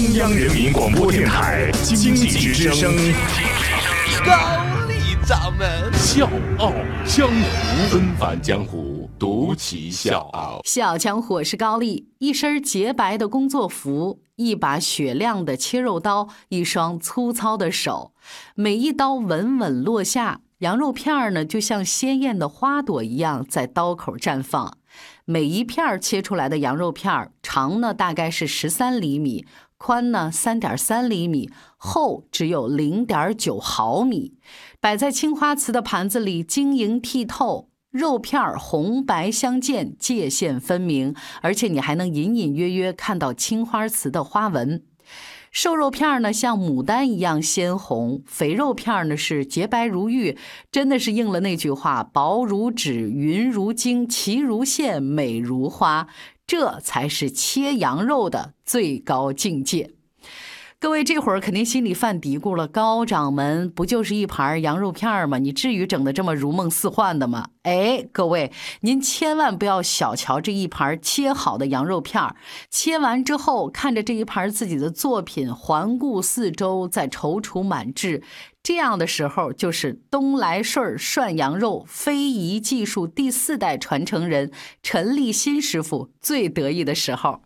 中央人民广播电台经济之声，高丽掌门笑傲江湖，纷返江湖，独骑笑傲。笑傲江湖，我是高丽，一身洁白的工作服，一把雪亮的切肉刀，一双粗糙的手，每一刀稳稳落下，羊肉片儿呢，就像鲜艳的花朵一样在刀口绽放。每一片切出来的羊肉片儿，长呢大概是十三厘米，宽呢三点三厘米，厚只有零点九毫米，摆在青花瓷的盘子里，晶莹剔透，肉片儿红白相间，界限分明，而且你还能隐隐约约看到青花瓷的花纹。瘦肉片呢，像牡丹一样鲜红；肥肉片呢，是洁白如玉，真的是应了那句话：“薄如纸，匀如晶，齐如线，美如花。”这才是切羊肉的最高境界。各位这会儿肯定心里犯嘀咕了：高掌门不就是一盘羊肉片吗？你至于整的这么如梦似幻的吗？哎，各位，您千万不要小瞧这一盘切好的羊肉片切完之后，看着这一盘自己的作品，环顾四周，再踌躇满志，这样的时候，就是东来顺涮羊肉非遗技术第四代传承人陈立新师傅最得意的时候。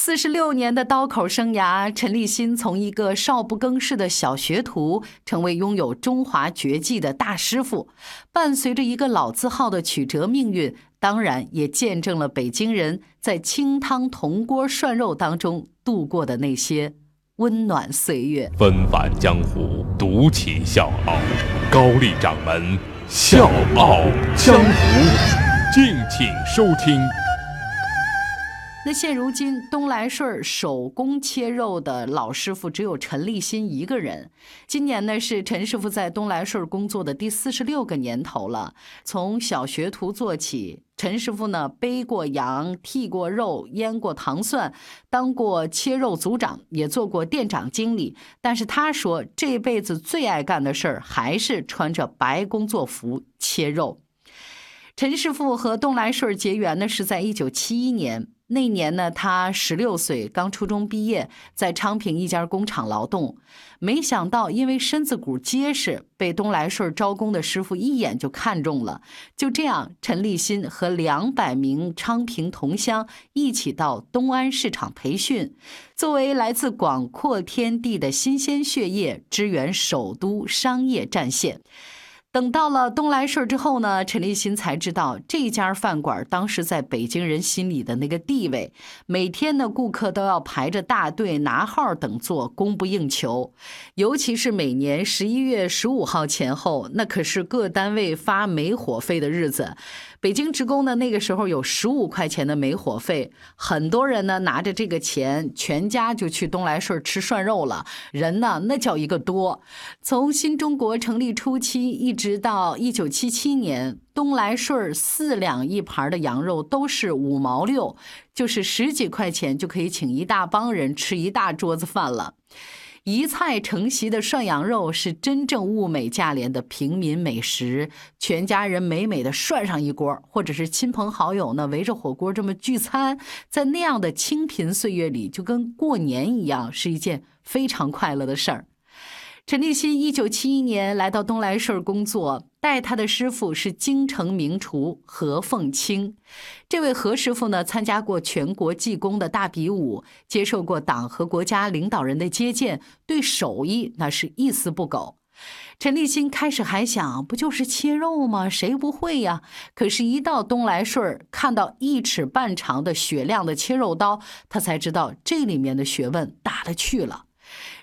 四十六年的刀口生涯，陈立新从一个少不更事的小学徒，成为拥有中华绝技的大师傅。伴随着一个老字号的曲折命运，当然也见证了北京人在清汤铜锅涮肉当中度过的那些温暖岁月。纷繁江湖，独起笑傲，高丽掌门笑傲江湖，敬请收听。那现如今东来顺手工切肉的老师傅只有陈立新一个人。今年呢是陈师傅在东来顺工作的第四十六个年头了。从小学徒做起，陈师傅呢背过羊，剔过肉，腌过糖蒜，当过切肉组长，也做过店长经理。但是他说这辈子最爱干的事儿还是穿着白工作服切肉。陈师傅和东来顺结缘呢是在一九七一年。那年呢，他十六岁，刚初中毕业，在昌平一家工厂劳动。没想到，因为身子骨结实，被东来顺招工的师傅一眼就看中了。就这样，陈立新和两百名昌平同乡一起到东安市场培训。作为来自广阔天地的新鲜血液，支援首都商业战线。等到了东来顺之后呢，陈立新才知道这家饭馆当时在北京人心里的那个地位。每天呢顾客都要排着大队拿号等座，供不应求。尤其是每年十一月十五号前后，那可是各单位发煤火费的日子。北京职工呢，那个时候有十五块钱的煤火费，很多人呢拿着这个钱，全家就去东来顺吃涮肉了。人呢，那叫一个多。从新中国成立初期一直到一九七七年，东来顺四两一盘的羊肉都是五毛六，就是十几块钱就可以请一大帮人吃一大桌子饭了。一菜成席的涮羊肉是真正物美价廉的平民美食，全家人美美的涮上一锅，或者是亲朋好友呢围着火锅这么聚餐，在那样的清贫岁月里，就跟过年一样，是一件非常快乐的事儿。陈立新一九七一年来到东来顺工作，带他的师傅是京城名厨何凤清。这位何师傅呢，参加过全国技工的大比武，接受过党和国家领导人的接见，对手艺那是一丝不苟。陈立新开始还想，不就是切肉吗？谁不会呀？可是，一到东来顺，看到一尺半长的雪亮的切肉刀，他才知道这里面的学问大了去了。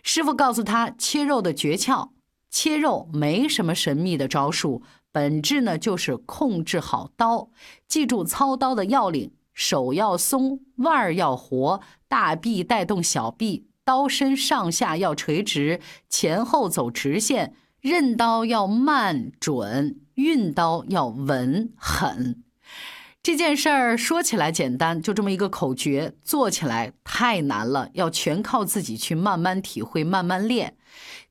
师傅告诉他切肉的诀窍：切肉没什么神秘的招数，本质呢就是控制好刀，记住操刀的要领：手要松，腕儿要活，大臂带动小臂，刀身上下要垂直，前后走直线，刃刀要慢准，运刀要稳狠。这件事儿说起来简单，就这么一个口诀，做起来太难了，要全靠自己去慢慢体会、慢慢练。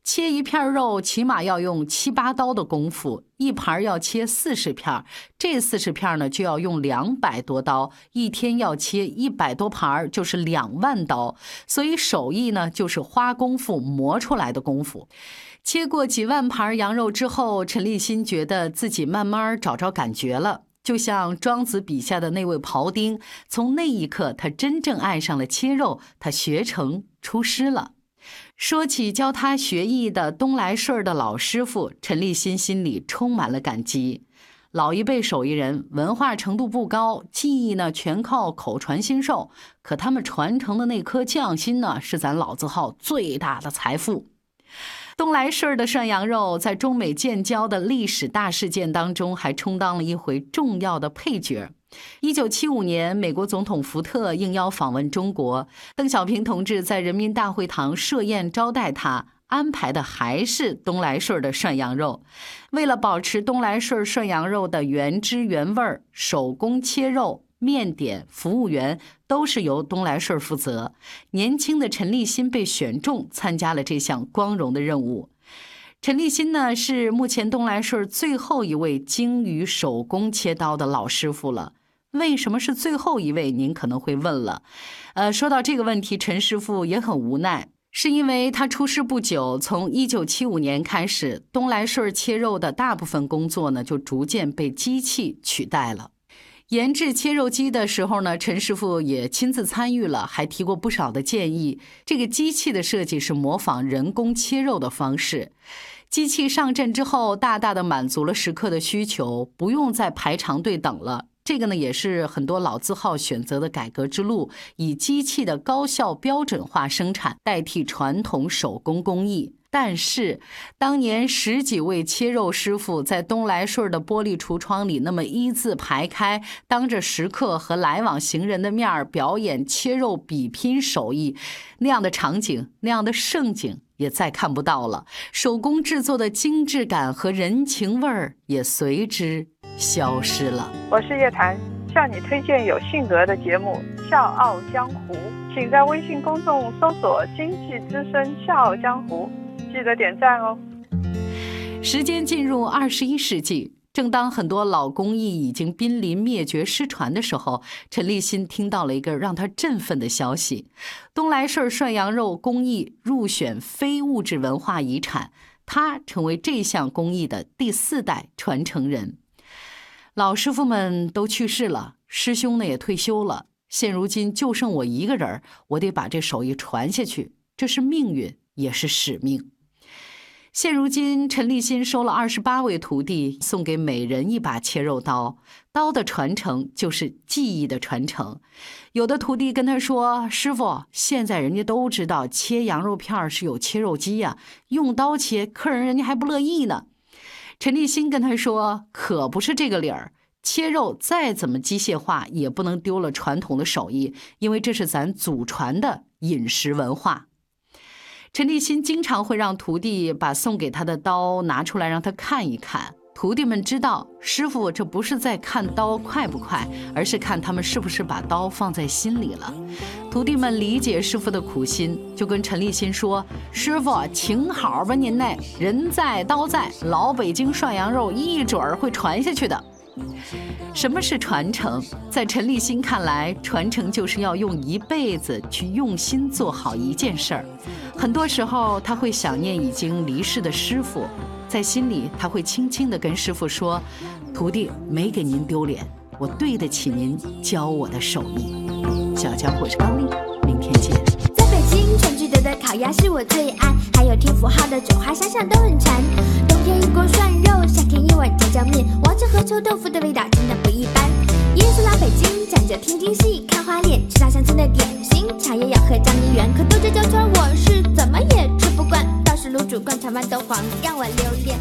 切一片肉，起码要用七八刀的功夫，一盘要切四十片，这四十片呢就要用两百多刀，一天要切一百多盘，就是两万刀。所以手艺呢，就是花功夫磨出来的功夫。切过几万盘羊肉之后，陈立新觉得自己慢慢找着感觉了。就像庄子笔下的那位庖丁，从那一刻，他真正爱上了切肉，他学成出师了。说起教他学艺的东来顺的老师傅，陈立新心里充满了感激。老一辈手艺人文化程度不高，技艺呢全靠口传心授，可他们传承的那颗匠心呢，是咱老字号最大的财富。东来顺的涮羊肉在中美建交的历史大事件当中，还充当了一回重要的配角。一九七五年，美国总统福特应邀访问中国，邓小平同志在人民大会堂设宴招待他，安排的还是东来顺的涮羊肉。为了保持东来顺涮羊肉的原汁原味，手工切肉。面点、服务员都是由东来顺负责。年轻的陈立新被选中，参加了这项光荣的任务。陈立新呢，是目前东来顺最后一位精于手工切刀的老师傅了。为什么是最后一位？您可能会问了。呃，说到这个问题，陈师傅也很无奈，是因为他出师不久，从一九七五年开始，东来顺切肉的大部分工作呢，就逐渐被机器取代了。研制切肉机的时候呢，陈师傅也亲自参与了，还提过不少的建议。这个机器的设计是模仿人工切肉的方式，机器上阵之后，大大的满足了食客的需求，不用再排长队等了。这个呢，也是很多老字号选择的改革之路，以机器的高效标准化生产代替传统手工工艺。但是，当年十几位切肉师傅在东来顺的玻璃橱窗里那么一字排开，当着食客和来往行人的面儿表演切肉比拼手艺，那样的场景，那样的盛景也再看不到了。手工制作的精致感和人情味儿也随之消失了。我是叶檀，向你推荐有性格的节目《笑傲江湖》，请在微信公众搜索“经济之声笑傲江湖”。记得点赞哦。时间进入二十一世纪，正当很多老工艺已经濒临灭绝失传的时候，陈立新听到了一个让他振奋的消息：东来顺涮羊肉工艺入选非物质文化遗产，他成为这项工艺的第四代传承人。老师傅们都去世了，师兄呢也退休了，现如今就剩我一个人我得把这手艺传下去，这是命运，也是使命。现如今，陈立新收了二十八位徒弟，送给每人一把切肉刀。刀的传承就是技艺的传承。有的徒弟跟他说：“师傅，现在人家都知道切羊肉片是有切肉机呀，用刀切，客人人家还不乐意呢。”陈立新跟他说：“可不是这个理儿，切肉再怎么机械化，也不能丢了传统的手艺，因为这是咱祖传的饮食文化。”陈立新经常会让徒弟把送给他的刀拿出来让他看一看。徒弟们知道，师傅这不是在看刀快不快，而是看他们是不是把刀放在心里了。徒弟们理解师傅的苦心，就跟陈立新说：“师傅，请好吧您呢，人在刀在，老北京涮羊肉一准儿会传下去的。”什么是传承？在陈立新看来，传承就是要用一辈子去用心做好一件事儿。很多时候，他会想念已经离世的师傅，在心里他会轻轻地跟师傅说：“徒弟没给您丢脸，我对得起您教我的手艺。”小家伙是高丽，明天见。在北京，全聚德的烤鸭是我最爱，还有天府号的酒花，想想都很馋。冬天一锅涮肉，夏天一碗炸酱面，王者和臭豆腐的味道真的不一般。耶稣老北京，讲究天津戏，看花脸，吃到乡村的点茶叶要喝江梨园，可豆汁焦圈我是怎么也吃不惯。倒是卤煮灌肠豌豆黄，让我留恋。